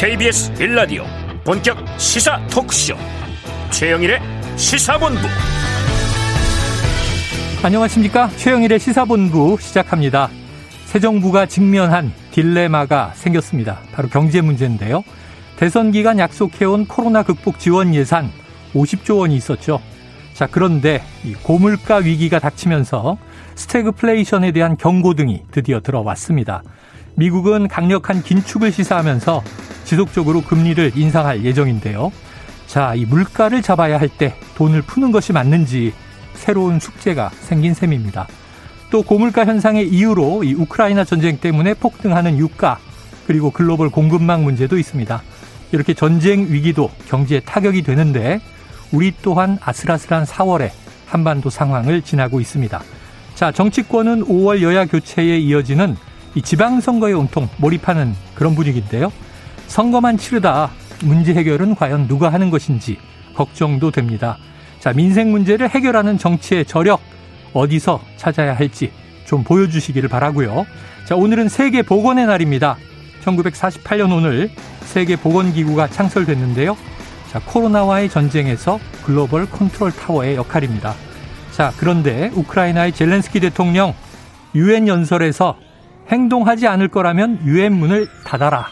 KBS 일라디오 본격 시사 토크쇼. 최영일의 시사본부. 안녕하십니까? 최영일의 시사본부 시작합니다. 새 정부가 직면한 딜레마가 생겼습니다. 바로 경제 문제인데요. 대선 기간 약속해온 코로나 극복 지원 예산 50조 원이 있었죠. 자 그런데 이 고물가 위기가 닥치면서 스태그플레이션에 대한 경고 등이 드디어 들어왔습니다 미국은 강력한 긴축을 시사하면서 지속적으로 금리를 인상할 예정인데요. 자, 이 물가를 잡아야 할 때 돈을 푸는 것이 맞는지 새로운 숙제가 생긴 셈입니다. 또 고물가 현상의 이유로 이 우크라이나 전쟁 때문에 폭등하는 유가 그리고 글로벌 공급망 문제도 있습니다. 이렇게 전쟁 위기도 경제에 타격이 되는데 우리 또한 아슬아슬한 4월에 한반도 상황을 지나고 있습니다. 자, 정치권은 5월 여야 교체에 이어지는 이 지방선거에 온통 몰입하는 그런 분위기인데요. 선거만 치르다 문제 해결은 과연 누가 하는 것인지 걱정도 됩니다. 자, 민생 문제를 해결하는 정치의 저력 어디서 찾아야 할지 좀 보여주시기를 바라고요. 자, 오늘은 세계 보건의 날입니다. 1948년 오늘 세계 보건기구가 창설됐는데요. 자, 코로나와의 전쟁에서 글로벌 컨트롤 타워의 역할입니다. 자, 그런데 우크라이나의 젤렌스키 대통령 유엔 연설에서 행동하지 않을 거라면 유엔 문을 닫아라.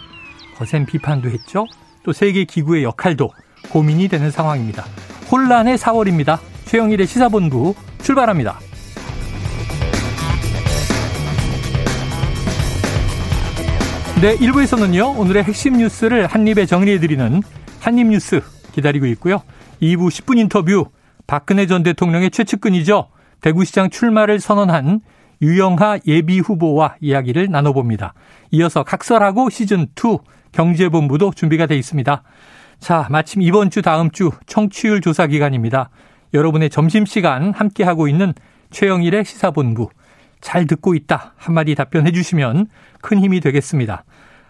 거센 비판도 했죠. 또 세계 기구의 역할도 고민이 되는 상황입니다. 혼란의 4월입니다. 최영일의 시사본부 출발합니다. 네, 1부에서는요, 오늘의 핵심 뉴스를 한입에 정리해드리는 한입뉴스 기다리고 있고요. 2부 10분 인터뷰, 박근혜 전 대통령의 최측근이죠. 대구시장 출마를 선언한 유영하 예비 후보와 이야기를 나눠봅니다. 이어서 각설하고 시즌2 경제본부도 준비가 돼 있습니다. 자, 마침 이번 주 다음 주 청취율 조사 기간입니다. 여러분의 점심시간 함께하고 있는 최영일의 시사본부. 잘 듣고 있다. 한마디 답변해 주시면 큰 힘이 되겠습니다.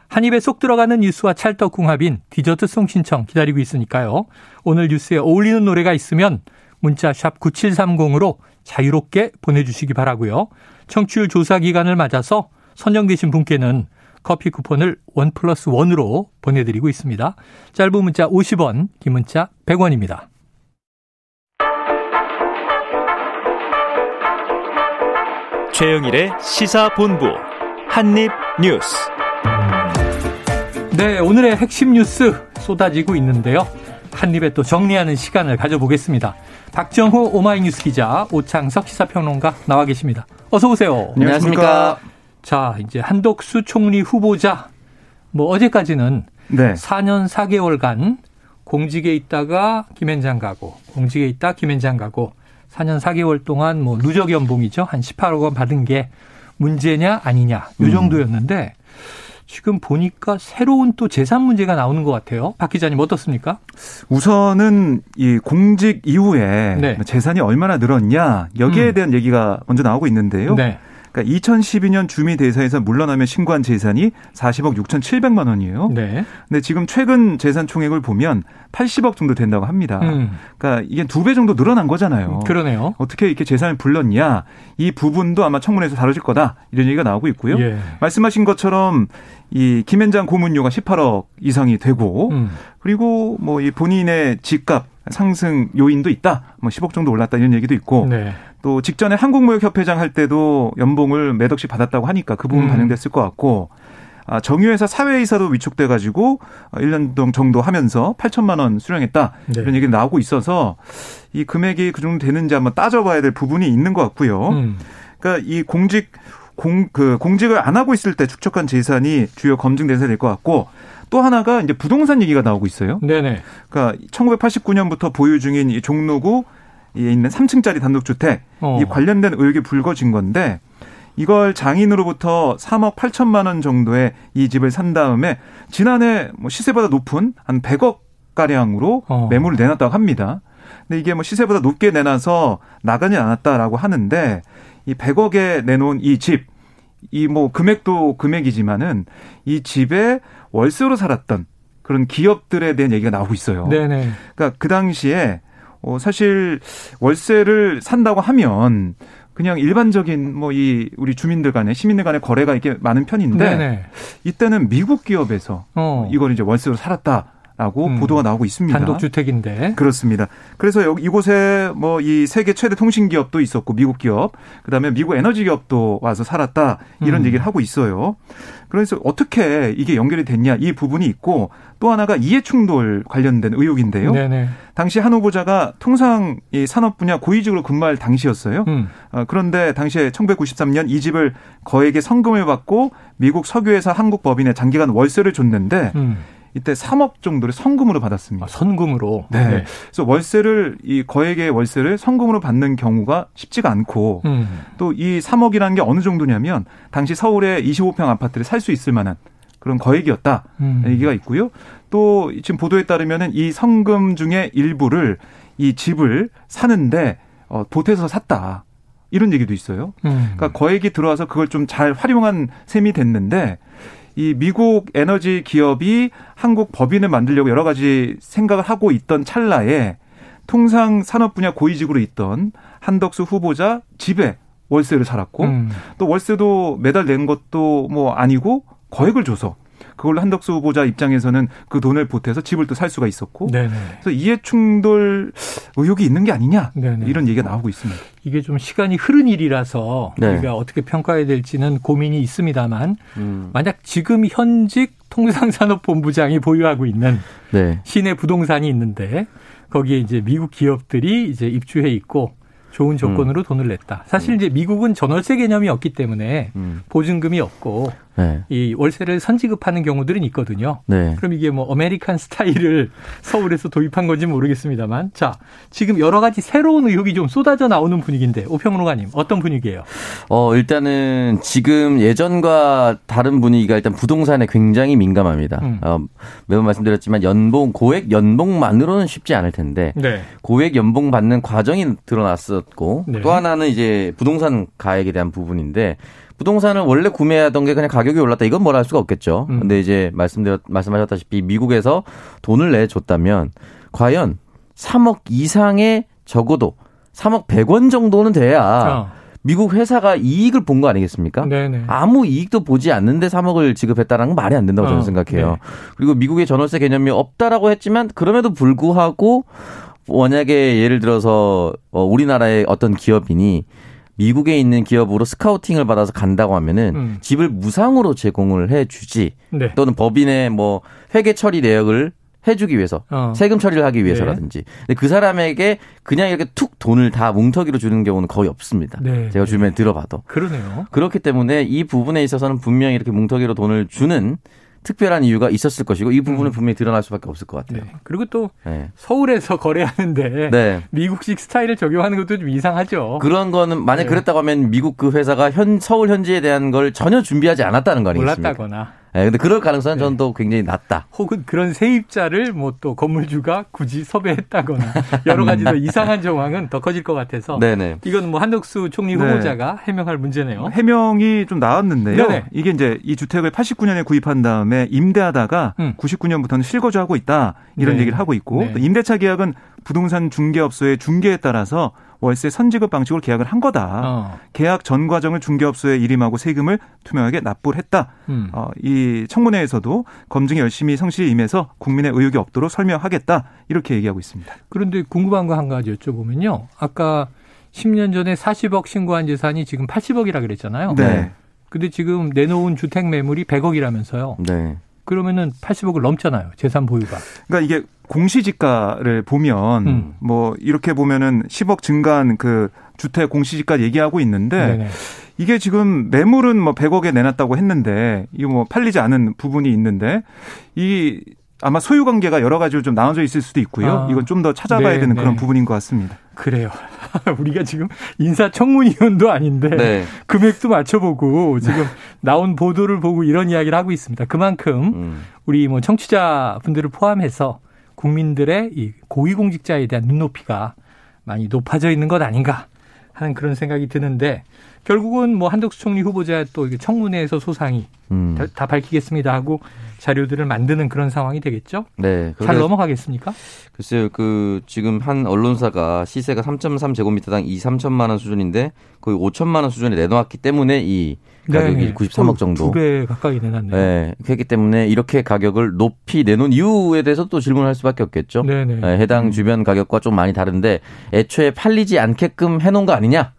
한 입에 쏙 들어가는 뉴스와 찰떡궁합인 디저트송 신청 기다리고 있으니까요. 오늘 뉴스에 어울리는 노래가 있으면 문자 샵 9730으로 자유롭게 보내주시기 바라고요. 청취율 조사 기간을 맞아서 선정되신 분께는 커피 쿠폰을 원 플러스 원으로 보내드리고 있습니다. 짧은 문자 50원, 긴 문자 100원입니다. 최영일의 시사본부 한입뉴스. 네, 오늘의 핵심 뉴스 쏟아지고 있는데요. 한입에 또 정리하는 시간을 가져보겠습니다. 박정호 오마이뉴스 기자, 오창석 시사평론가 나와 계십니다. 어서 오세요. 안녕하십니까. 자, 이제 한덕수 총리 후보자. 뭐 어제까지는 네. 4년 4개월간 공직에 있다가 김앤장 가고 공직에 있다 김앤장 가고 4년 4개월 동안 뭐 누적 연봉이죠. 한 18억 원 받은 게 문제냐 아니냐 요 음. 정도였는데 음. 지금 보니까 새로운 또 재산 문제가 나오는 것 같아요. 박 기자님 어떻습니까? 우선은 이 공직 이후에 네. 재산이 얼마나 늘었냐 여기에 음. 대한 얘기가 먼저 나오고 있는데요. 네. 그러니까 2012년 주미 대사에서 물러나면 신고한 재산이 40억 6,700만 원이에요. 네. 근데 지금 최근 재산 총액을 보면 80억 정도 된다고 합니다. 음. 그러니까 이게 두 배 정도 늘어난 거잖아요. 그러네요. 어떻게 이렇게 재산을 불렀냐? 이 부분도 아마 청문회에서 다뤄질 거다. 이런 얘기가 나오고 있고요. 예. 말씀하신 것처럼 이 김현장 고문료가 18억 이상이 되고 음. 그리고 뭐 이 본인의 집값 상승 요인도 있다. 뭐 10억 정도 올랐다 이런 얘기도 있고 네. 또 직전에 한국무역협회장 할 때도 연봉을 몇 억씩 받았다고 하니까 그 부분 음. 반영됐을 것 같고 아, 정유회사 사회이사도 위촉돼 가지고 1년 정도 하면서 8천만 원 수령했다. 네. 이런 얘기 나오고 있어서 이 금액이 그 정도 되는지 한번 따져봐야 될 부분이 있는 것 같고요. 음. 그러니까 이 공직 공, 그 공직을 안 하고 있을 때 축적한 재산이 주요 검증 대상이 될 것 같고 또 하나가 이제 부동산 얘기가 나오고 있어요. 네네. 그러니까 1989년부터 보유 중인 이 종로구 에 있는 3층짜리 단독주택 어. 이 관련된 의혹이 불거진 건데 이걸 장인으로부터 3억 8천만 원 정도의 이 집을 산 다음에 지난해 뭐 시세보다 높은 한 100억 가량으로 어. 매물을 내놨다고 합니다. 근데 이게 뭐 시세보다 높게 내놔서 나가지 않았다라고 하는데 이 100억에 내놓은 이 집, 이 뭐 금액도 금액이지만은 이 집에 월세로 살았던 그런 기업들에 대한 얘기가 나오고 있어요. 네네. 그러니까 그 당시에 어 사실 월세를 산다고 하면 그냥 일반적인 뭐 이 우리 주민들 간에 시민들 간의 거래가 이렇게 많은 편인데 네네. 이때는 미국 기업에서 어. 이걸 이제 월세로 살았다. 라고 음. 보도가 나오고 있습니다. 단독주택인데. 그렇습니다. 그래서 여기 이곳에 뭐 이 세계 최대 통신 기업도 있었고 미국 기업, 그다음에 미국 에너지 기업도 와서 살았다 이런 음. 얘기를 하고 있어요. 그래서 어떻게 이게 연결이 됐냐 이 부분이 있고 또 하나가 이해 충돌 관련된 의혹인데요. 네네. 당시 한 후보자가 통상 이 산업 분야 고위직으로 근무할 당시였어요. 음. 어, 그런데 당시에 1993년 이 집을 거액의 성금을 받고 미국 석유회사 한국 법인에 장기간 월세를 줬는데 음. 이때 3억 정도를 성금으로 받았습니다. 아, 선금으로. 네. 네. 그래서 월세를 이 거액의 월세를 성금으로 받는 경우가 쉽지가 않고 음. 또이 3억이라는 게 어느 정도냐면 당시 서울의 25평 아파트를 살 수 있을 만한 그런 거액이었다 음. 얘기가 있고요. 또 지금 보도에 따르면은 이 성금 중에 일부를 이 집을 사는데 어, 보태서 샀다. 이런 얘기도 있어요. 음. 그러니까 거액이 들어와서 그걸 좀 잘 활용한 셈이 됐는데 이 미국 에너지 기업이 한국 법인을 만들려고 여러 가지 생각을 하고 있던 찰나에 통상 산업 분야 고위직으로 있던 한덕수 후보자 집에 월세를 살았고 음. 또 월세도 매달 낸 것도 뭐 아니고 거액을 줘서 그걸로 한덕수 후보자 입장에서는 그 돈을 보태서 집을 또 살 수가 있었고 네네. 그래서 이해 충돌 의혹이 있는 게 아니냐 네네. 이런 얘기가 나오고 있습니다. 이게 좀 시간이 흐른 일이라서 네. 우리가 어떻게 평가해야 될지는 고민이 있습니다만 음. 만약 지금 현직 통상산업본부장이 보유하고 있는 네. 시내 부동산이 있는데 거기에 이제 미국 기업들이 이제 입주해 있고 좋은 조건으로 음. 돈을 냈다. 사실 이제 미국은 전월세 개념이 없기 때문에 음. 보증금이 없고 네. 이 월세를 선지급하는 경우들은 있거든요. 네. 그럼 이게 뭐 American 스타일을 서울에서 도입한 건지 모르겠습니다만 자 지금 여러 가지 새로운 의혹이 좀 쏟아져 나오는 분위기인데 오 평론가님 어떤 분위기예요? 어 일단은 지금 예전과 다른 분위기가 일단 부동산에 굉장히 민감합니다. 음. 어, 매번 말씀드렸지만 연봉 고액 연봉만으로는 쉽지 않을 텐데 네. 고액 연봉 받는 과정이 드러났었고 네. 또 하나는 이제 부동산 가액에 대한 부분인데 부동산을 원래 구매하던 게 그냥 가격이 올랐다 이건 뭐라 할 수가 없겠죠. 음. 근데 이제 말씀드렸 말씀하셨다시피 미국에서 돈을 내줬다면 과연 3억 이상의 적어도 3억 100원 정도는 돼야 어. 미국 회사가 이익을 본 거 아니겠습니까? 네네. 아무 이익도 보지 않는데 3억을 지급했다라는 건 말이 안 된다고 저는 어, 생각해요. 네. 그리고 미국의 전월세 개념이 없다라고 했지만 그럼에도 불구하고 만약에 예를 들어서 어, 우리나라의 어떤 기업인이 미국에 있는 기업으로 스카우팅을 받아서 간다고 하면은 음. 집을 무상으로 제공을 해 주지. 네. 또는 법인의 뭐 회계 처리 내역을 해주기 위해서 어. 세금 처리를 하기 위해서라든지 네. 근데 그 사람에게 그냥 이렇게 툭 돈을 다 뭉터기로 주는 경우는 거의 없습니다. 네. 제가 주변에 들어봐도 그러네요. 그렇기 때문에 이 부분에 있어서는 분명히 이렇게 뭉터기로 돈을 주는 특별한 이유가 있었을 것이고 이 부분은 음. 분명히 드러날 수밖에 없을 것 같아요. 네. 그리고 또 네. 서울에서 거래하는데 네. 미국식 스타일을 적용하는 것도 좀 이상하죠. 그런 거는 만약 네. 그랬다고 하면 미국 그 회사가 현 서울 현지에 대한 걸 전혀 준비하지 않았다는 거 아니겠습니까? 몰랐다거나. 네, 근데 그럴 가능성은 네. 저는 또 굉장히 낮다. 혹은 그런 세입자를 뭐 또 건물주가 굳이 섭외했다거나 여러 가지 더 이상한 정황은 더 커질 것 같아서 네네. 이건 뭐 한덕수 총리 네. 후보자가 해명할 문제네요. 해명이 좀 나왔는데요. 네네. 이게 이제 이 주택을 89년에 구입한 다음에 임대하다가 음. 99년부터는 실거주하고 있다 이런 네. 얘기를 하고 있고 네. 임대차 계약은 부동산 중개업소의 중개에 따라서 월세 선지급 방식으로 계약을 한 거다. 어. 계약 전 과정을 중개업소에 일임하고 세금을 투명하게 납부를 했다. 음. 어, 이 청문회에서도 검증에 열심히 성실히 임해서 국민의 의혹이 없도록 설명하겠다. 이렇게 얘기하고 있습니다. 그런데 궁금한 거 한 가지 여쭤보면요. 아까 10년 전에 40억 신고한 재산이 지금 80억이라 그랬잖아요. 네. 근데 지금 내놓은 주택 매물이 100억이라면서요. 네. 그러면은 80억을 넘잖아요. 재산 보유가. 그러니까 이게 공시지가를 보면 음. 뭐 이렇게 보면은 10억 증가한 그 주택 공시지가 얘기하고 있는데 네네. 이게 지금 매물은 뭐 100억에 내놨다고 했는데 이거 뭐 팔리지 않은 부분이 있는데 이 아마 소유 관계가 여러 가지로 좀 나눠져 있을 수도 있고요. 아. 이건 좀 더 찾아봐야 네, 되는 그런 네. 부분인 것 같습니다. 그래요. 우리가 지금 인사청문위원도 아닌데 네. 금액도 맞춰보고 지금 나온 보도를 보고 이런 이야기를 하고 있습니다. 그만큼 음. 우리 뭐 청취자 분들을 포함해서 국민들의 이 고위공직자에 대한 눈높이가 많이 높아져 있는 것 아닌가 하는 그런 생각이 드는데 결국은 뭐 한덕수 총리 후보자 또 청문회에서 소상히 음. 다, 다, 밝히겠습니다 하고 자료들을 만드는 그런 상황이 되겠죠? 네. 잘 넘어가겠습니까? 글쎄요, 그 지금 한 언론사가 시세가 3.3 제곱미터당 2, 3천만 원 수준인데 거의 5천만 원 수준에 내놓았기 때문에 이 가격이 네, 93억 정도. 두 배 가까이 내놨네요. 네. 그렇기 때문에 이렇게 가격을 높이 내놓은 이유에 대해서 또 질문할 수밖에 없겠죠. 네네. 네, 해당 음. 주변 가격과 좀 많이 다른데 애초에 팔리지 않게끔 해놓은 거 아니냐?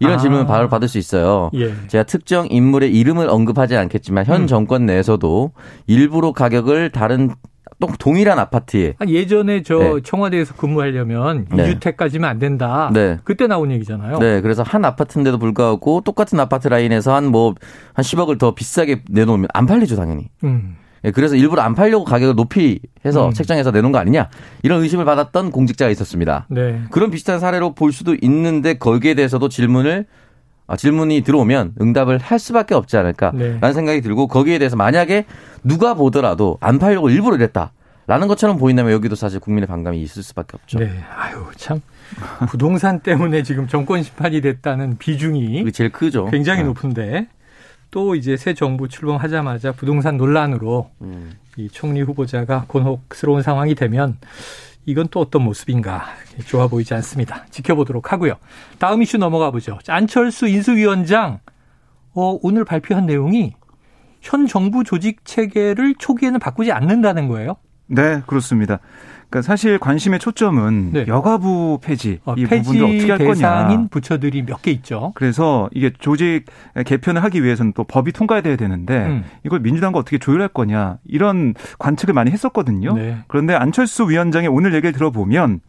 이런 아. 질문을 바로 받을 수 있어요. 예. 제가 특정 인물의 이름을 언급하지 않겠지만 현 음. 정권 내에서도 일부러 가격을 다른 또 동일한 아파트에 예전에 저 네. 청와대에서 근무하려면 네. 2주택까지면 안 된다. 네. 그때 나온 얘기잖아요. 네, 그래서 한 아파트인데도 불구하고 똑같은 아파트 라인에서 한 뭐한 뭐 한 10억을 더 비싸게 내놓으면 안 팔리죠 당연히. 음. 예, 그래서 일부러 안 팔려고 가격을 높이 해서 음. 책정해서 내놓은 거 아니냐 이런 의심을 받았던 공직자가 있었습니다. 네. 그런 비슷한 사례로 볼 수도 있는데 거기에 대해서도 질문을 아, 질문이 들어오면 응답을 할 수밖에 없지 않을까라는 네. 생각이 들고 거기에 대해서 만약에 누가 보더라도 안 팔려고 일부러 이랬다. 라는 것처럼 보인다면 여기도 사실 국민의 반감이 있을 수밖에 없죠. 네. 아유, 참. 부동산 때문에 지금 정권 심판이 됐다는 비중이 제일 크죠. 굉장히 네. 높은데 또 이제 새 정부 출범하자마자 부동산 논란으로 음. 이 총리 후보자가 곤혹스러운 상황이 되면 이건 또 어떤 모습인가 좋아 보이지 않습니다. 지켜보도록 하고요. 다음 이슈 넘어가 보죠. 안철수 인수위원장 어, 오늘 발표한 내용이 현 정부 조직 체계를 초기에는 바꾸지 않는다는 거예요. 네, 그렇습니다. 그러니까 사실 관심의 초점은 네. 여가부 폐지 어, 이 부분도 어떻게 할 거냐. 부처들이 몇 개 있죠. 그래서 이게 조직 개편을 하기 위해서는 또 법이 통과돼야 되는데 음. 이걸 민주당과 어떻게 조율할 거냐 이런 관측을 많이 했었거든요. 네. 그런데 안철수 위원장의 오늘 얘기를 들어보면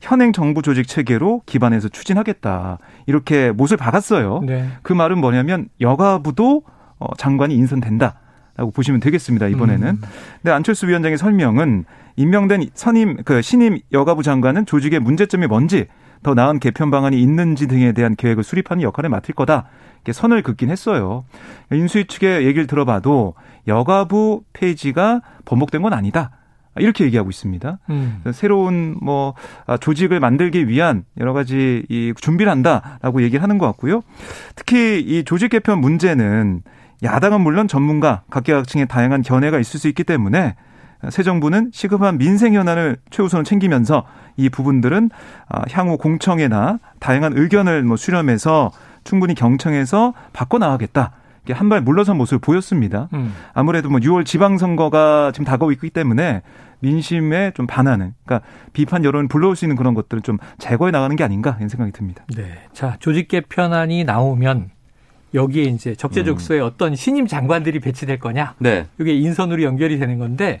현행 정부 조직 체계로 기반해서 추진하겠다 이렇게 못을 박았어요. 네. 그 말은 뭐냐면 여가부도 어, 장관이 인선된다. 라고 보시면 되겠습니다. 이번에는. 음. 근데 안철수 위원장의 설명은 임명된 선임 그 신임 여가부 장관은 조직의 문제점이 뭔지 더 나은 개편 방안이 있는지 등에 대한 계획을 수립하는 역할을 맡을 거다. 이렇게 선을 긋긴 했어요. 인수위 측의 얘기를 들어봐도 여가부 폐지가 번복된 건 아니다. 이렇게 얘기하고 있습니다. 음. 새로운 뭐 아, 조직을 만들기 위한 여러 가지 이 준비를 한다라고 얘기를 하는 것 같고요. 특히 이 조직 개편 문제는 야당은 물론 전문가, 각계각층의 다양한 견해가 있을 수 있기 때문에 새 정부는 시급한 민생 현안을 최우선 챙기면서 이 부분들은 아, 향후 공청회나 다양한 의견을 뭐 수렴해서 충분히 경청해서 바꿔 나가겠다. 한 발 물러선 모습을 보였습니다. 음. 아무래도 뭐 6월 지방선거가 지금 다가오고 있기 때문에 민심에 좀 반하는, 그러니까 비판 여론을 불러올 수 있는 그런 것들을 좀 제거해 나가는 게 아닌가 이런 생각이 듭니다. 네. 자, 조직 개편안이 나오면 여기에 이제 적재적소에 음. 어떤 신임 장관들이 배치될 거냐. 네. 이게 인선으로 연결이 되는 건데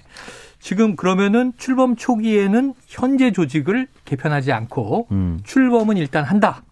지금 그러면은 출범 초기에는 현재 조직을 개편하지 않고 음. 출범은 일단 한다.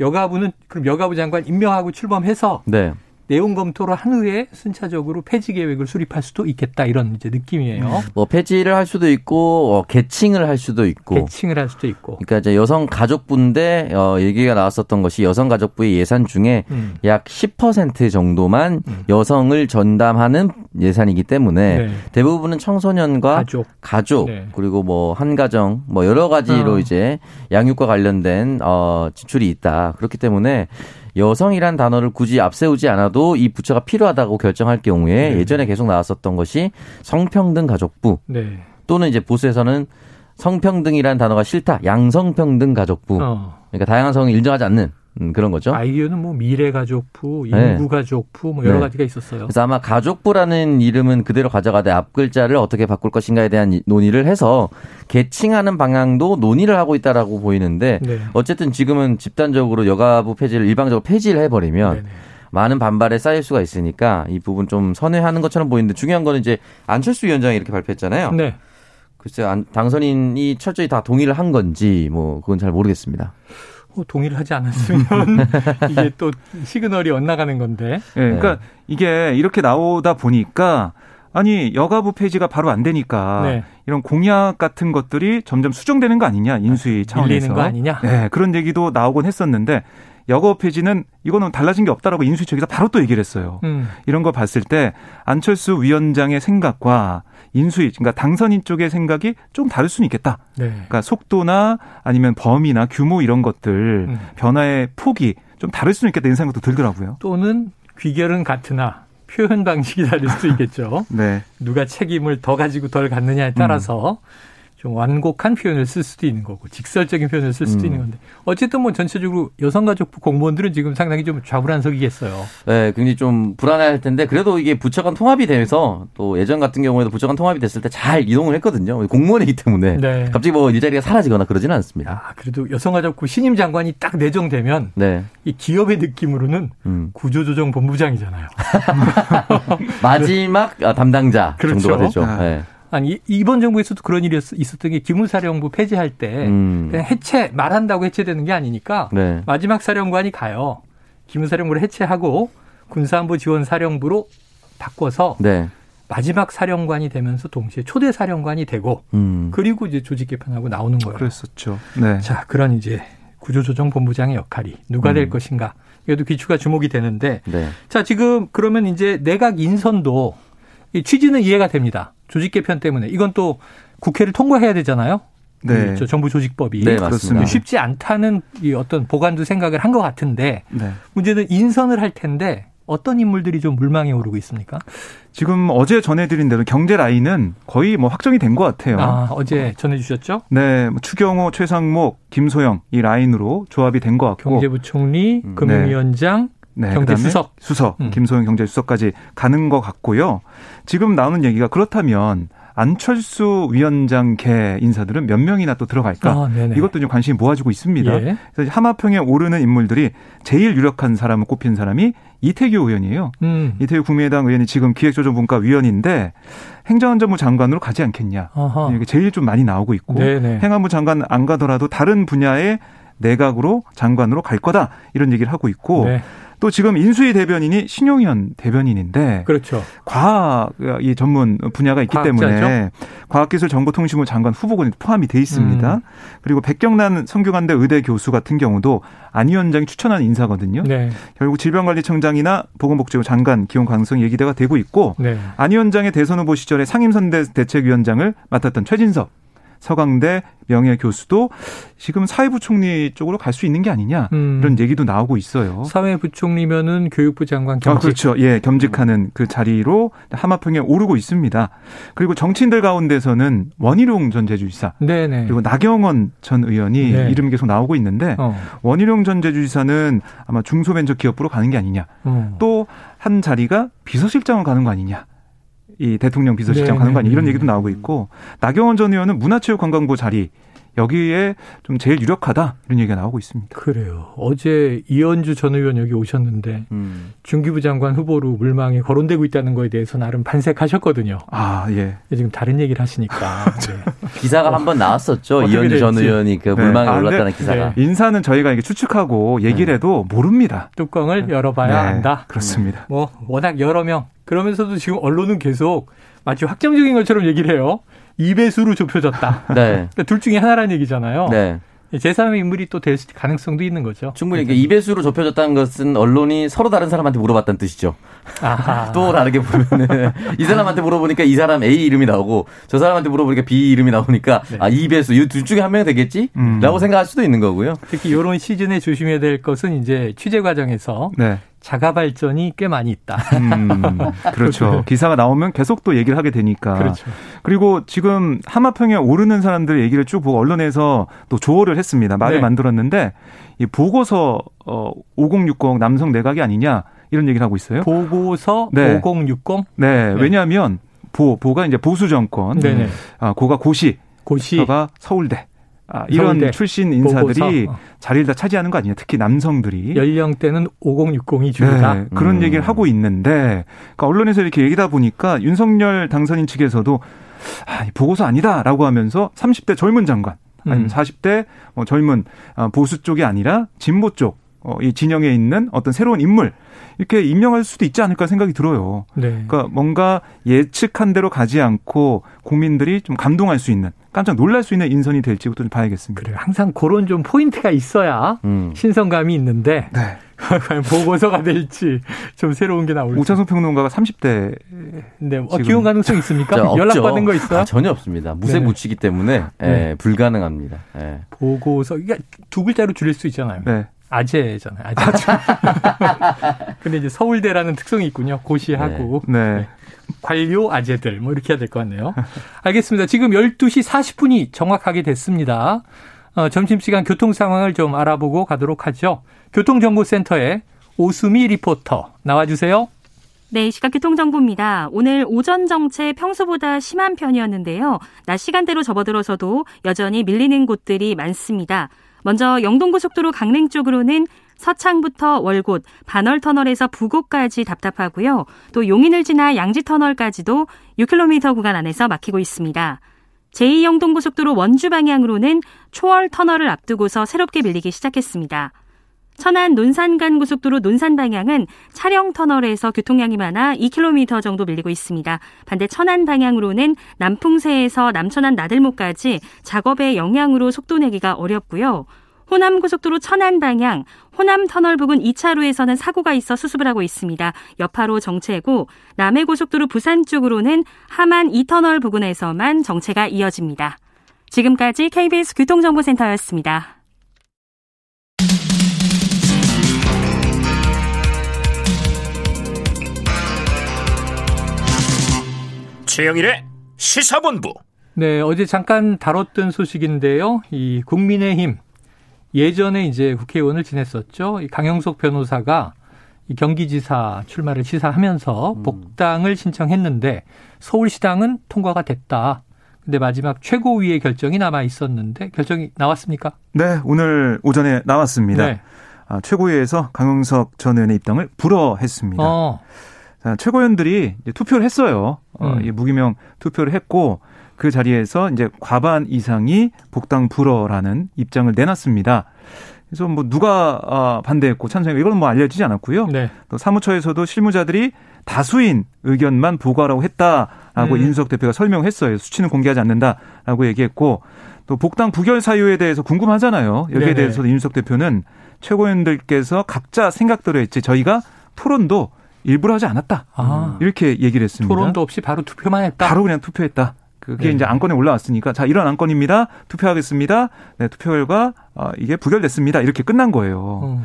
여가부는 그럼 여가부 장관 임명하고 출범해서 네. 내용 검토를 한 후에 순차적으로 폐지 계획을 수립할 수도 있겠다 이런 이제 느낌이에요. 뭐 폐지를 할 수도 있고 어, 개칭을 할 수도 있고 개칭을 할 수도 있고. 그러니까 이제 여성 가족부인데 어, 얘기가 나왔었던 것이 여성 가족부의 예산 중에 음. 약10% 정도만 음. 여성을 전담하는 예산이기 때문에 네. 대부분은 청소년과 가족, 가족 네. 그리고 뭐 한 가정 뭐 여러 가지로 어. 이제 양육과 관련된 어 지출이 있다. 그렇기 때문에 여성이란 단어를 굳이 앞세우지 않아도 이 부처가 필요하다고 결정할 경우에 네. 예전에 계속 나왔었던 것이 성평등 가족부 네. 또는 이제 보수에서는 성평등이란 단어가 싫다 양성평등 가족부 어. 그러니까 다양한 성을 인정하지 않는 음, 그런 거죠. 아이디어는 뭐 미래 가족부, 인구 네. 가족부 뭐 여러 네. 가지가 있었어요. 그래서 아마 가족부라는 이름은 그대로 가져가되 앞 글자를 어떻게 바꿀 것인가에 대한 논의를 해서 개칭하는 방향도 논의를 하고 있다라고 보이는데 네. 어쨌든 지금은 집단적으로 여가부 폐지를 일방적으로 폐지를 해버리면 네네. 많은 반발에 쌓일 수가 있으니까 이 부분 좀 선회하는 것처럼 보이는데 중요한 거는 이제 안철수 위원장이 이렇게 발표했잖아요. 네. 글쎄 당선인이 철저히 다 동의를 한 건지 뭐 그건 잘 모르겠습니다. 어, 동의를 하지 않았으면 이게 또 시그널이 엇나가는 건데. 네, 그러니까 네. 이게 이렇게 나오다 보니까 아니 여가부 폐지가 바로 안 되니까 네. 이런 공약 같은 것들이 점점 수정되는 거 아니냐 인수위 차원에서 밀리는 거 아니냐. 네, 그런 얘기도 나오곤 했었는데 여거 폐지는 이거는 달라진 게 없다라고 인수위 측에서 바로 또 얘기를 했어요. 음. 이런 거 봤을 때 안철수 위원장의 생각과 인수위 그러니까 당선인 쪽의 생각이 좀 다를 수는 있겠다. 네. 그러니까 속도나 아니면 범위나 규모 이런 것들 음. 변화의 폭이 좀 다를 수는 있겠다 이런 생각도 들더라고요. 또는 귀결은 같으나 표현 방식이 다를 수 있겠죠. 네. 누가 책임을 더 가지고 덜 갖느냐에 따라서 음. 좀 완곡한 표현을 쓸 수도 있는 거고 직설적인 표현을 쓸 수도 음. 있는 건데 어쨌든 뭐 전체적으로 여성가족부 공무원들은 지금 상당히 좀 좌불안석이겠어요. 네, 굉장히 좀 불안할 텐데 그래도 이게 부처 간 통합이 되면서 또 예전 같은 경우에도 부처 간 통합이 됐을 때 잘 이동을 했거든요. 공무원이기 때문에 네. 갑자기 뭐 일자리가 사라지거나 그러지는 않습니다. 아, 그래도 여성가족부 신임 장관이 딱 내정되면 네. 이 기업의 느낌으로는 음. 구조조정 본부장이잖아요. 마지막 담당자 그렇죠. 정도가 되죠. 아. 네. 아니 이번 정부에서도 그런 일이 있었던 게 기무사령부 폐지할 때 음. 그냥 해체 말한다고 해체되는 게 아니니까 네. 마지막 사령관이 가요. 기무사령부를 해체하고 군사안보 지원 사령부로 바꿔서 네. 마지막 사령관이 되면서 동시에 초대 사령관이 되고 음. 그리고 이제 조직 개편하고 나오는 거예요. 그랬었죠. 네. 자, 그런 이제 구조조정 본부장의 역할이 누가 될 음. 것인가. 이것도 귀추가 주목이 되는데 네. 자, 지금 그러면 이제 내각 인선도 이 취지는 이해가 됩니다. 조직 개편 때문에 이건 또 국회를 통과해야 되잖아요. 네. 저 정부 조직법이 네, 그렇습니다. 쉽지 않다는 이 어떤 보관도 생각을 한 것 같은데 네. 문제는 인선을 할 텐데 어떤 인물들이 좀 물망에 오르고 있습니까? 지금 어제 전해드린 대로 경제 라인은 거의 뭐 확정이 된 것 같아요. 아, 어제 전해주셨죠? 네, 뭐 추경호, 최상목, 김소영 이 라인으로 조합이 된 것 같고 경제부총리, 음. 금융위원장, 네. 네, 경제 수석, 수석, 음. 김소영 경제 수석까지 가는 것 같고요. 지금 나오는 얘기가 그렇다면 안철수 위원장 계 인사들은 몇 명이나 또 들어갈까? 아, 이것도 좀 관심이 모아지고 있습니다. 예. 그래서 하마평에 오르는 인물들이 제일 유력한 사람을 꼽힌 사람이 이태규 의원이에요. 음. 이태규 국민의당 의원이 지금 기획조정분과 위원인데 행정안전부 장관으로 가지 않겠냐. 아하. 이게 제일 좀 많이 나오고 있고 네네. 행안부 장관 안 가더라도 다른 분야의 내각으로 장관으로 갈 거다 이런 얘기를 하고 있고 네. 또 지금 인수위 대변인이 신용현 대변인인데 그렇죠. 과학 이 전문 분야가 있기 과학자죠? 때문에 과학기술정보통신부 장관 후보군에 포함이 돼 있습니다. 음. 그리고 백경란 성균관대 의대 교수 같은 경우도 안 위원장이 추천한 인사거든요. 네. 결국 질병관리청장이나 보건복지부 장관 기용 가능성이 얘기가 되고 있고 네. 안 위원장의 대선 후보 시절에 상임선대 대책위원장을 맡았던 최진석 서강대 명예 교수도 지금 사회부총리 쪽으로 갈 수 있는 게 아니냐 음. 이런 얘기도 나오고 있어요. 사회부총리면은 교육부 장관 겸직. 아, 그렇죠. 예, 겸직하는 그 자리로 하마평에 오르고 있습니다. 그리고 정치인들 가운데서는 원희룡 전 제주지사, 네네. 그리고 나경원 전 의원이 네. 이름이 계속 나오고 있는데 어. 원희룡 전 제주지사는 아마 중소벤처기업부로 가는 게 아니냐. 어. 또한 자리가 비서실장을 가는 거 아니냐. 이 대통령 비서실장 네, 가는 거 아니냐 이런 네. 얘기도 나오고 있고 나경원 전 의원은 문화체육관광부 자리 여기에 좀 제일 유력하다 이런 얘기가 나오고 있습니다. 그래요. 어제 이현주 전 의원 여기 오셨는데 음. 중기부 장관 후보로 물망에 거론되고 있다는 거에 대해서 나름 반색하셨거든요. 아 예. 지금 다른 얘기를 하시니까 네. 기사가 한번 나왔었죠. 이현주 전 의원이 그 네. 물망에 네. 올랐다는 아, 기사가. 네. 인사는 저희가 이게 추측하고 얘기를 네. 해도 모릅니다. 뚜껑을 열어봐야 한다. 그렇습니다. 뭐 워낙 여러 명 그러면서도 지금 언론은 계속 마치 확정적인 것처럼 얘기를 해요. 2배수로 좁혀졌다. 네. 그러니까 둘 중에 하나라는 얘기잖아요. 네. 제3의 인물이 또 될 가능성도 있는 거죠. 충분히 네. 2배수로 좁혀졌다는 것은 언론이 서로 다른 사람한테 물어봤다는 뜻이죠. 또 다르게 보면은 이 사람한테 물어보니까 이 사람 A 이름이 나오고 저 사람한테 물어보니까 B 이름이 나오니까 네. 아 2배수 이 둘 중에 한 명이 되겠지? 음. 라고 생각할 수도 있는 거고요. 특히 이런 시즌에 조심해야 될 것은 이제 취재 과정에서 네. 자가 발전이 꽤 많이 있다. 음, 그렇죠. 기사가 나오면 계속 또 얘기를 하게 되니까. 그렇죠. 그리고 지금 하마평에 오르는 사람들 얘기를 쭉 보고 언론에서 또 조어를 했습니다. 말을 네. 만들었는데 이 보고서 어 5060 남성 내각이 아니냐 이런 얘기를 하고 있어요. 보고서 네. 5060? 네. 네. 왜냐하면 보 보가 이제 보수 정권. 네네. 아 고가 고시. 고시가 서울대. 아, 이런 출신 인사들이 어. 자리를 다 차지하는 거 아니냐. 특히 남성들이. 연령대는 5060이 주다. 네, 그런 음. 얘기를 하고 있는데 그러니까 언론에서 이렇게 얘기다 보니까 윤석열 당선인 측에서도 아, 보고서 아니다라고 하면서 30대 젊은 장관 아니면 음. 40대 뭐 젊은 아, 보수 쪽이 아니라 진보 쪽 어, 이 진영에 있는 어떤 새로운 인물 이렇게 임명할 수도 있지 않을까 생각이 들어요. 네. 그러니까 뭔가 예측한 대로 가지 않고 국민들이 좀 감동할 수 있는 깜짝 놀랄 수 있는 인선이 될지 그것도 좀 봐야겠습니다. 그래요. 항상 그런 좀 포인트가 있어야 음. 신선감이 있는데 네. 과연 보고서가 될지 좀 새로운 게 나올지. 오창석 평론가가 30대. 네, 어, 기혼 가능성 있습니까? 연락 받은 거 있어요? 아, 전혀 없습니다. 무색무취기 네. 때문에 네. 예, 불가능합니다. 예. 보고서, 그러니까 두 글자로 줄일 수 있잖아요. 네. 아재잖아요. 아재. 근데 이제 서울대라는 특성이 있군요. 고시하고. 네. 네. 네. 관료 아재들 뭐 이렇게 해야 될 것 같네요. 알겠습니다. 지금 12시 40분이 정확하게 됐습니다. 어, 점심시간 교통 상황을 좀 알아보고 가도록 하죠. 교통정보센터에 오수미 리포터 나와주세요. 네, 시각 교통정보입니다. 오늘 오전 정체 평소보다 심한 편이었는데요. 낮 시간대로 접어들어서도 여전히 밀리는 곳들이 많습니다. 먼저 영동고속도로 강릉 쪽으로는 서창부터 월곶, 반월터널에서 부곡까지 답답하고요. 또 용인을 지나 양지터널까지도 6km 구간 안에서 막히고 있습니다. 제2영동고속도로 원주 방향으로는 초월터널을 앞두고서 새롭게 밀리기 시작했습니다. 천안 논산간 고속도로 논산 방향은 차량 터널에서 교통량이 많아 2km 정도 밀리고 있습니다. 반대 천안 방향으로는 남풍세에서 남천안 나들목까지 작업의 영향으로 속도 내기가 어렵고요. 호남 고속도로 천안 방향 호남 터널 부근 2차로에서는 사고가 있어 수습을 하고 있습니다. 여파로 정체고 남해 고속도로 부산 쪽으로는 하만 2터널 부근에서만 정체가 이어집니다. 지금까지 KBS 교통정보센터였습니다. 최영일의 시사본부. 네, 어제 잠깐 다뤘던 소식인데요. 이 국민의힘 예전에 이제 국회의원을 지냈었죠. 이 강영석 변호사가 이 경기지사 출마를 시사하면서 음. 복당을 신청했는데 서울시당은 통과가 됐다. 근데 마지막 최고위의 결정이 남아 있었는데 결정이 나왔습니까? 네, 오늘 오전에 나왔습니다. 네. 아, 최고위에서 강영석 전 의원의 입당을 불허했습니다. 어. 자, 최고위원들이 투표를 했어요. 어, 음. 무기명 투표를 했고 그 자리에서 이제 과반 이상이 복당 불허라는 입장을 내놨습니다. 그래서 뭐 누가 아, 반대했고 찬성했고 이건 뭐 알려지지 않았고요. 네. 또 사무처에서도 실무자들이 다수인 의견만 보고하라고 했다라고 음. 이준석 대표가 설명했어요. 수치는 공개하지 않는다라고 얘기했고 또 복당 부결 사유에 대해서 궁금하잖아요. 여기에 네네. 대해서도 이준석 대표는 최고위원들께서 각자 생각대로 했지 저희가 토론도 일부러 하지 않았다. 아. 이렇게 얘기를 했습니다. 토론도 없이 바로 투표만 했다. 바로 그냥 투표했다. 그게 네. 이제 안건에 올라왔으니까 자 이런 안건입니다. 투표하겠습니다. 네, 투표 결과 어, 이게 부결됐습니다. 이렇게 끝난 거예요. 음.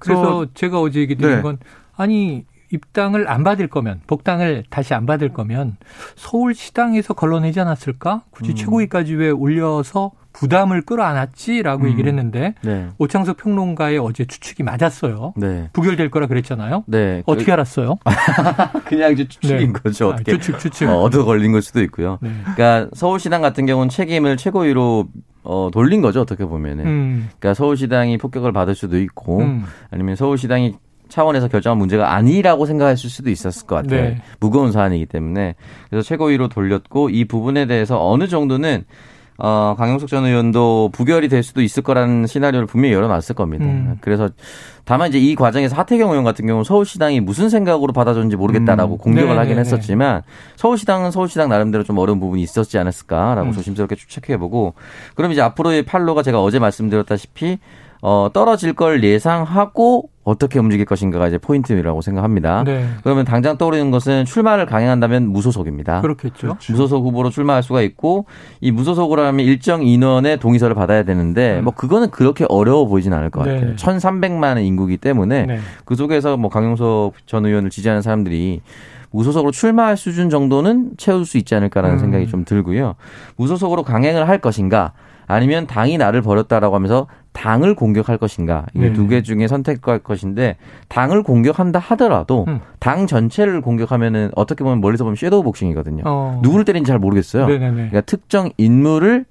그래서 제가 어제 얘기 드린 네. 건 아니 입당을 안 받을 거면 복당을 다시 안 받을 거면 서울시당에서 걸러내지 않았을까? 굳이 음. 최고위까지 왜 올려서 부담을 끌어안았지라고 음. 얘기를 했는데 네. 오창석 평론가의 어제 추측이 맞았어요. 네. 부결될 거라 그랬잖아요. 네. 어떻게 그... 알았어요? 그냥 이제 추측인 네. 거죠. 어떻게 아, 추측 추측. 어, 얻어 걸린 걸 수도 있고요. 네. 그러니까 서울시당 같은 경우는 책임을 최고위로 어, 돌린 거죠, 어떻게 보면은. 음. 그러니까 서울시당이 폭격을 받을 수도 있고, 음. 아니면 서울시당이 차원에서 결정한 문제가 아니라고 생각했을 수도 있었을 것 같아요. 네. 무거운 사안이기 때문에. 그래서 최고위로 돌렸고, 이 부분에 대해서 어느 정도는 어, 강용석 전 의원도 부결이 될 수도 있을 거라는 시나리오를 분명히 열어놨을 겁니다. 음. 그래서 다만 이제 이 과정에서 하태경 의원 같은 경우는 서울시당이 무슨 생각으로 받아줬는지 모르겠다라고 음. 공격을 네네네. 하긴 했었지만 서울시당은 서울시당 나름대로 좀 어려운 부분이 있었지 않았을까라고 음. 조심스럽게 추측해보고 그럼 이제 앞으로의 판로가 제가 어제 말씀드렸다시피 어, 떨어질 걸 예상하고 어떻게 움직일 것인가가 이제 포인트라고 생각합니다. 네. 그러면 당장 떠오르는 것은 출마를 강행한다면 무소속입니다. 그렇겠죠. 그렇죠. 무소속 후보로 출마할 수가 있고 이 무소속으로 하면 일정 인원의 동의서를 받아야 되는데 음. 뭐 그거는 그렇게 어려워 보이진 않을 것 같아요. 네. 1,300만의 인구기 때문에 네. 그 속에서 뭐 강용석 전 의원을 지지하는 사람들이 무소속으로 출마할 수준 정도는 채울 수 있지 않을까라는 음. 생각이 좀 들고요. 무소속으로 강행을 할 것인가 아니면 당이 나를 버렸다라고 하면서 당을 공격할 것인가 이게 네. 두개 중에 선택할 것인데 당을 공격한다 하더라도 음. 당 전체를 공격하면은 어떻게 보면 멀리서 보면 섀도우 복싱이거든요. 어. 누구를 때린지 잘 모르겠어요. 네네네. 그러니까 특정 인물을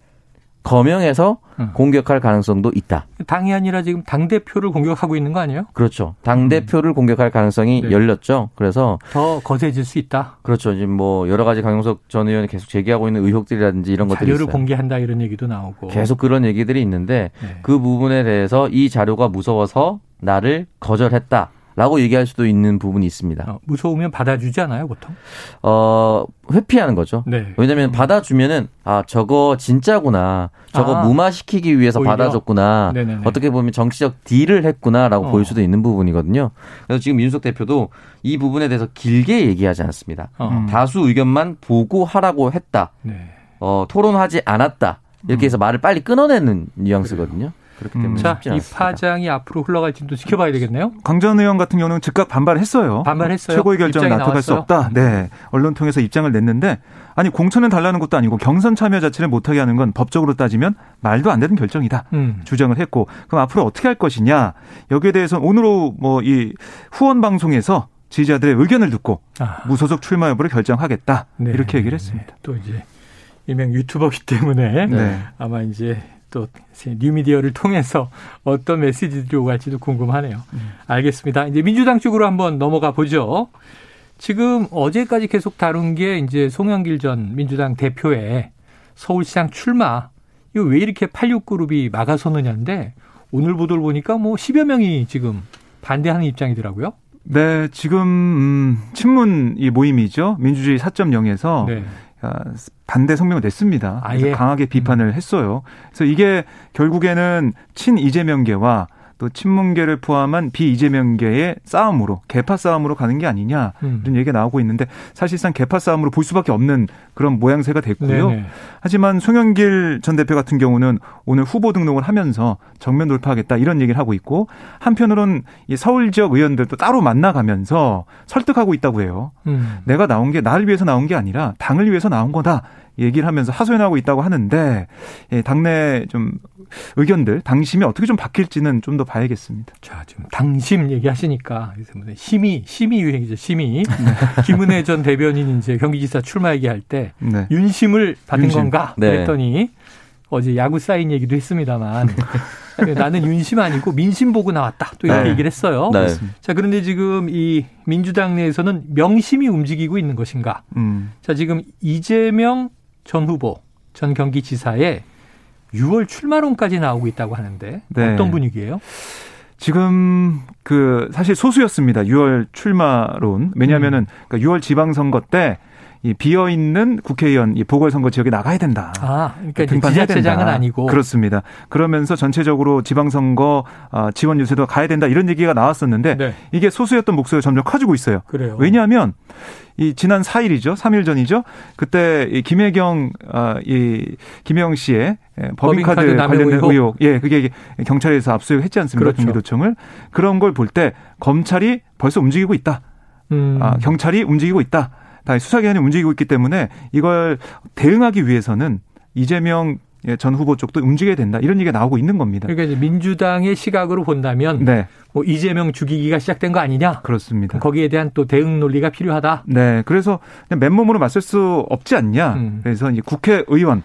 거명해서 음. 공격할 가능성도 있다. 당이 아니라 지금 당 대표를 공격하고 있는 거 아니에요? 그렇죠. 당 대표를 음. 공격할 가능성이 네. 열렸죠. 그래서 더 거세질 수 있다. 그렇죠. 지금 뭐 여러 가지 강용석 전 의원이 계속 제기하고 있는 의혹들이라든지 이런 것들이 자료를 있어요. 공개한다 이런 얘기도 나오고 계속 그런 얘기들이 있는데 네. 그 부분에 대해서 이 자료가 무서워서 나를 거절했다. 라고 얘기할 수도 있는 부분이 있습니다. 어, 무서우면 받아주지 않아요, 보통? 어, 회피하는 거죠. 네. 왜냐면 하 음. 받아주면은, 아, 저거 진짜구나. 저거 아, 무마시키기 위해서 오히려? 받아줬구나. 네네네. 어떻게 보면 정치적 딜을 했구나라고 어. 보일 수도 있는 부분이거든요. 그래서 지금 민수석 대표도 이 부분에 대해서 길게 얘기하지 않았습니다. 어. 다수 의견만 보고 하라고 했다. 네. 어, 토론하지 않았다. 이렇게 음. 해서 말을 빨리 끊어내는 뉘앙스거든요. 그래요. 그렇기 때문에 자, 이 파장이 앞으로 흘러갈 지도 지켜봐야 되겠네요. 강전 의원 같은 경우는 즉각 반발했어요. 반발했어요. 최고의 결정을 납득할 수 없다. 네. 언론 통해서 입장을 냈는데 아니 공천을 달라는 것도 아니고 경선 참여 자체를 못하게 하는 건 법적으로 따지면 말도 안 되는 결정이다. 음. 주장을 했고 그럼 앞으로 어떻게 할 것이냐 여기에 대해서 오늘 뭐이 후원 방송에서 지지자들의 의견을 듣고 아. 무소속 출마 여부를 결정하겠다 네. 이렇게 얘기를 했습니다. 또 이제 일명 유튜버기 때문에 네. 아마 이제 또 뉴미디어를 통해서 어떤 메시지들이 오갈지도 궁금하네요. 음. 알겠습니다. 이제 민주당 쪽으로 한번 넘어가 보죠. 지금 어제까지 계속 다룬 게 이제 송영길 전 민주당 대표의 서울시장 출마. 이거 왜 이렇게 86그룹이 막아서느냐인데 오늘 보도를 보니까 뭐 10여 명이 지금 반대하는 입장이더라고요. 네, 지금 음, 친문 이 모임이죠. 민주주의 4.0에서 네. 아, 반대 성명을 냈습니다. 아, 예. 강하게 비판을 음. 했어요. 그래서 이게 결국에는 친 이재명계와 또 친문계를 포함한 비이재명계의 싸움으로 개파 싸움으로 가는 게 아니냐 음. 이런 얘기가 나오고 있는데 사실상 개파 싸움으로 볼 수밖에 없는 그런 모양새가 됐고요. 네네. 하지만 송영길 전 대표 같은 경우는 오늘 후보 등록을 하면서 정면 돌파하겠다 이런 얘기를 하고 있고 한편으로는 이 서울 지역 의원들도 따로 만나가면서 설득하고 있다고 해요. 음. 내가 나온 게 나를 위해서 나온 게 아니라 당을 위해서 나온 거다. 얘기를 하면서 하소연하고 있다고 하는데 예, 당내 좀 의견들 당심이 어떻게 좀 바뀔지는 좀 더 봐야겠습니다. 자 지금 당심 얘기하시니까 심의 심의 유행이죠 심의 네. 김은혜 전 대변인 이제 경기지사 출마 얘기할 때 네. 윤심을 받은 윤심. 건가 네. 그랬더니 어제 야구 사인 얘기도 했습니다만 나는 윤심 아니고 민심 보고 나왔다 또 이렇게 네. 얘기를 했어요. 네. 자 그런데 지금 이 민주당 내에서는 명심이 움직이고 있는 것인가? 음. 자 지금 이재명 전 후보, 전 경기지사의 6월 출마론까지 나오고 있다고 하는데 네. 어떤 분위기예요? 지금 그 사실 소수였습니다. 6월 출마론. 왜냐하면은 음. 그러니까 6월 지방선거 때 이 비어 있는 국회의원 이 보궐선거 지역에 나가야 된다. 아, 그러니까 지자체장은 아니고 그렇습니다. 그러면서 전체적으로 지방선거 어, 지원 유세도 가야 된다 이런 얘기가 나왔었는데 네. 이게 소수였던 목소리가 점점 커지고 있어요. 그래요. 왜냐하면 이 지난 4일이죠, 3일 전이죠. 그때 이 김혜경 아, 이 김혜경 씨의 예, 법인카드, 법인카드 관련된 의혹. 의혹, 예, 그게 경찰에서 압수했지 않습니까? 그렇죠. 경기도청을 그런 걸 볼 때 검찰이 벌써 움직이고 있다. 음. 아, 경찰이 움직이고 있다. 다 수사기관이 움직이고 있기 때문에 이걸 대응하기 위해서는 이재명 전 후보 쪽도 움직여야 된다 이런 얘기가 나오고 있는 겁니다. 그러니까 이제 민주당의 시각으로 본다면 네. 뭐 이재명 죽이기가 시작된 거 아니냐? 그렇습니다. 거기에 대한 또 대응 논리가 필요하다. 네, 그래서 맨몸으로 맞설 수 없지 않냐. 음. 그래서 이제 국회의원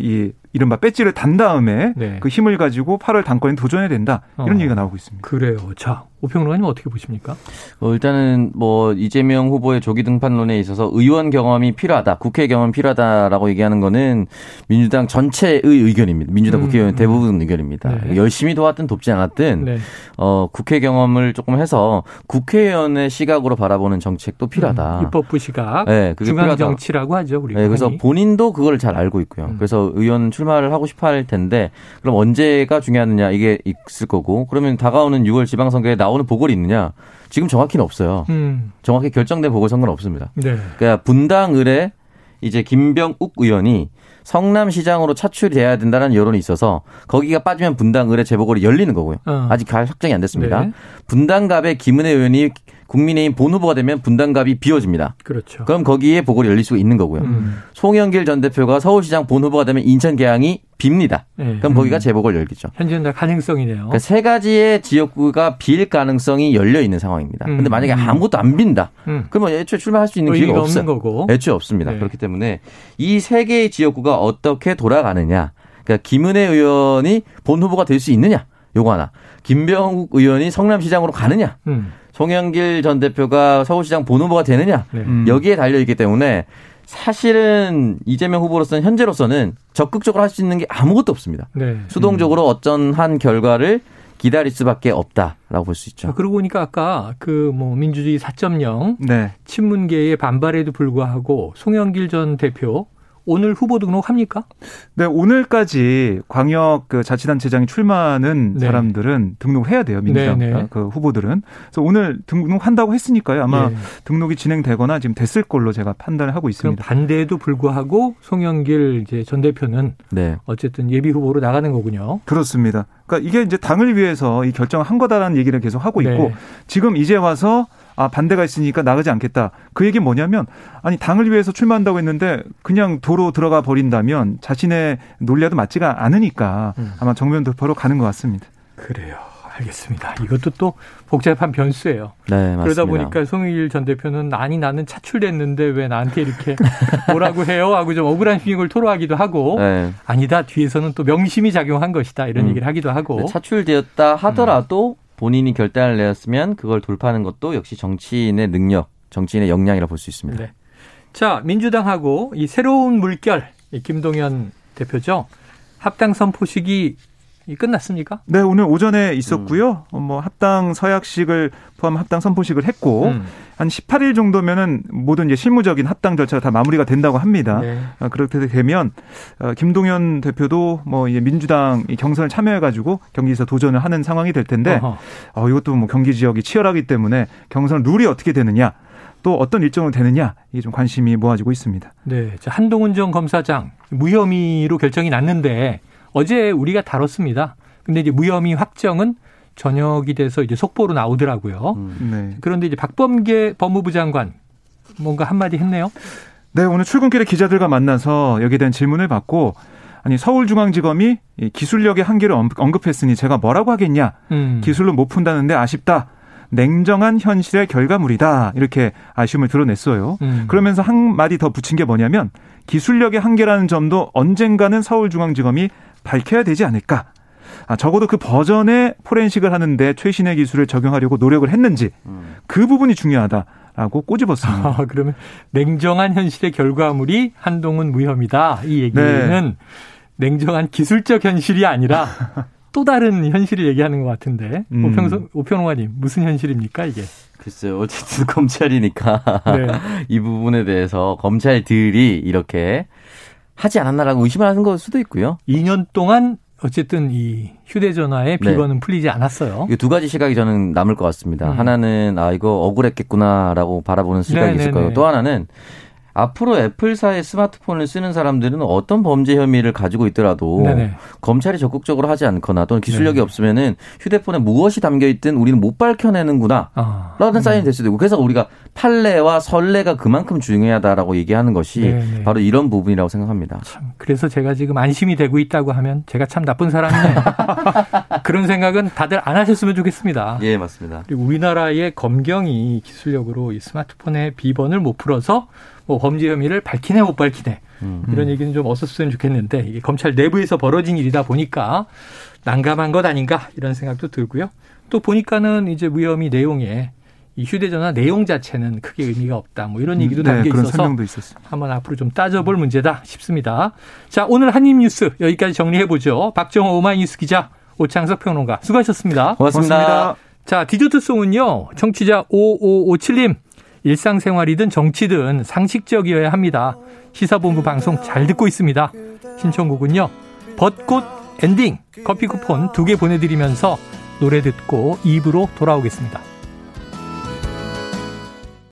이 이른바 배지를 단 다음에 네. 그 힘을 가지고 8월 당권에 도전해야 된다 이런 어. 얘기가 나오고 있습니다. 그래요. 자 오평론가님 어떻게 보십니까? 어, 일단은 뭐 이재명 후보의 조기 등판론에 있어서 의원 경험이 필요하다, 국회 경험 필요하다라고 얘기하는 거는 민주당 전체의 의견입니다. 민주당 음, 국회의원 음. 대부분 의견입니다. 네. 열심히 도왔든 돕지 않았든 네. 어, 국회 경험을 조금 해서 국회의원의 시각으로 바라보는 정책도 필요하다. 음, 입법부 시각, 네, 그게 중앙 필요하다. 정치라고 하죠. 우리 네, 그래서 본인도 그걸 잘 알고 있고요. 음. 그래서 의원 출 마를 하고 싶어 할 텐데 그럼 언제가 중요하느냐 이게 있을 거고 그러면 다가오는 6월 지방선거에 나오는 보궐이 있느냐? 지금 정확히는 없어요. 음. 정확히 결정된 보궐선거는 없습니다. 네. 그러니까 분당 을에 이제 김병욱 의원이 성남시장으로 차출돼야 된다는 여론이 있어서 거기가 빠지면 분당 을의 재보궐이 열리는 거고요. 어. 아직 확정이 안 됐습니다. 네. 분당갑의 김은혜 의원이 국민의힘 본 후보가 되면 분당갑이 비워집니다. 그렇죠. 그럼 거기에 보궐이 열릴 수 있는 거고요. 음. 송영길 전 대표가 서울시장 본 후보가 되면 인천 계양이 빕니다. 네. 그럼 거기가 음. 재보궐 열리죠. 현재는 가능성이네요. 그러니까 세 가지의 지역구가 빌 가능성이 열려 있는 상황입니다. 음. 근데 만약에 아무것도 안 빈다. 음. 그러면 애초에 출마할 수 있는 기회가 없어요. 거고. 애초에 없습니다. 네. 그렇기 때문에 이 세 개의 지역구가 어떻게 돌아가느냐. 그러니까 김은혜 의원이 본 후보가 될 수 있느냐. 요거 하나. 김병욱 의원이 성남시장으로 가느냐. 음. 송영길 전 대표가 서울시장 본 후보가 되느냐 네. 음. 여기에 달려 있기 때문에 사실은 이재명 후보로서는 현재로서는 적극적으로 할 수 있는 게 아무것도 없습니다. 네. 수동적으로 음. 어떤 한 결과를 기다릴 수밖에 없다라고 볼 수 있죠. 그러고 보니까 아까 그 뭐 민주주의 4.0 네. 친문계의 반발에도 불구하고 송영길 전 대표 오늘 후보 등록합니까? 네, 오늘까지 광역 그 자치단체장이 출마하는 네. 사람들은 등록해야 돼요. 민주당 네, 네. 그 후보들은. 그래서 오늘 등록한다고 했으니까요. 아마 네. 등록이 진행되거나 지금 됐을 걸로 제가 판단을 하고 있습니다. 반대에도 불구하고 송영길 이제 전 대표는 네. 어쨌든 예비 후보로 나가는 거군요. 그렇습니다. 그러니까 이게 이제 당을 위해서 이 결정을 한 거다라는 얘기를 계속 하고 있고 네. 지금 이제 와서 아 반대가 있으니까 나가지 않겠다. 그 얘기 뭐냐면 아니 당을 위해서 출마한다고 했는데 그냥 도로 들어가 버린다면 자신의 논리와도 맞지가 않으니까 음. 아마 정면 돌파로 가는 것 같습니다. 그래요. 알겠습니다. 이것도 또 복잡한 변수예요. 네, 맞습니다. 그러다 보니까 송일 전 대표는 아니 나는 차출됐는데 왜 나한테 이렇게 뭐라고 해요? 하고 좀 억울한 피임을 토로하기도 하고 네. 아니다 뒤에서는 또 명심이 작용한 것이다 이런 음. 얘기를 하기도 하고 차출되었다 하더라도 음. 본인이 결단을 내었으면 그걸 돌파하는 것도 역시 정치인의 능력, 정치인의 역량이라 볼 수 있습니다. 네. 자, 민주당하고 이 새로운 물결, 이 김동연 대표죠. 합당 선포식이 끝났습니까? 네, 오늘 오전에 있었고요. 음. 뭐 합당 서약식을 포함 합당 선포식을 했고 음. 한 18일 정도면은 모든 이제 실무적인 합당 절차가 다 마무리가 된다고 합니다. 네. 아, 그렇게 되면 어, 김동연 대표도 뭐 이제 민주당 경선을 참여해 가지고 경기에서 도전을 하는 상황이 될 텐데 어, 이것도 뭐 경기 지역이 치열하기 때문에 경선 룰이 어떻게 되느냐 또 어떤 일정으로 되느냐 이게 좀 관심이 모아지고 있습니다. 네, 한동훈 전 검사장 무혐의로 결정이 났는데 어제 우리가 다뤘습니다. 근데 이제 무혐의 확정은 저녁이 돼서 이제 속보로 나오더라고요. 음. 네. 그런데 이제 박범계 법무부 장관 뭔가 한마디 했네요. 네, 오늘 출근길에 기자들과 만나서 여기에 대한 질문을 받고 아니 서울중앙지검이 기술력의 한계를 언급했으니 제가 뭐라고 하겠냐? 음. 기술로 못 푼다는데 아쉽다. 냉정한 현실의 결과물이다. 이렇게 아쉬움을 드러냈어요. 음. 그러면서 한 마디 더 붙인 게 뭐냐면 기술력의 한계라는 점도 언젠가는 서울중앙지검이 밝혀야 되지 않을까. 아, 적어도 그 버전의 포렌식을 하는데 최신의 기술을 적용하려고 노력을 했는지 음. 그 부분이 중요하다라고 꼬집었습니다. 아, 그러면 냉정한 현실의 결과물이 한동훈 무혐의다. 이 얘기는 네. 냉정한 기술적 현실이 아니라 또 다른 현실을 얘기하는 것 같은데 음. 오평, 오평호가님 무슨 현실입니까 이게? 글쎄요. 어쨌든 검찰이니까 네. 이 부분에 대해서 검찰들이 이렇게 하지 않았나라고 의심을 하는 걸 수도 있고요. 2년 동안 어쨌든 이 휴대전화의 네. 비번은 네. 풀리지 않았어요. 두 가지 시각이 저는 남을 것 같습니다. 음. 하나는 아 이거 억울했겠구나라고 바라보는 시각이 네네네. 있을 거예요. 또 하나는 앞으로 애플사의 스마트폰을 쓰는 사람들은 어떤 범죄 혐의를 가지고 있더라도 네네. 검찰이 적극적으로 하지 않거나 또는 기술력이 네 없으면은 휴대폰에 무엇이 담겨 있든 우리는 못 밝혀내는구나. 아. 라는 사인이 될 수도 있고 그래서 우리가 판례와 선례가 그만큼 중요하다라고 얘기하는 것이 네네. 바로 이런 부분이라고 생각합니다. 참, 그래서 제가 지금 안심이 되고 있다고 하면 제가 참 나쁜 사람이네. 그런 생각은 다들 안 하셨으면 좋겠습니다. 예, 맞습니다. 그리고 우리나라의 검경이 기술력으로 이 스마트폰의 비번을 못 풀어서 뭐 범죄 혐의를 밝히네 못 밝히네 음. 이런 얘기는 좀 없었으면 좋겠는데 이게 검찰 내부에서 벌어진 일이다 보니까 난감한 것 아닌가 이런 생각도 들고요. 또 보니까는 이제 무혐의 내용에 이 휴대전화 내용 자체는 크게 의미가 없다. 뭐 이런 얘기도 음, 네, 담겨 있어서 한번 앞으로 좀 따져볼 문제다 싶습니다. 자 오늘 한입 뉴스 여기까지 정리해 보죠. 박정호 오마이뉴스 기자 오창석 평론가 수고하셨습니다. 고맙습니다. 고맙습니다. 자 디저트송은요 청취자 5557님 일상생활이든 정치든 상식적이어야 합니다. 시사본부 방송 잘 듣고 있습니다. 신청곡은요. 벚꽃 엔딩 커피 쿠폰 두 개 보내드리면서 노래 듣고 입으로 돌아오겠습니다.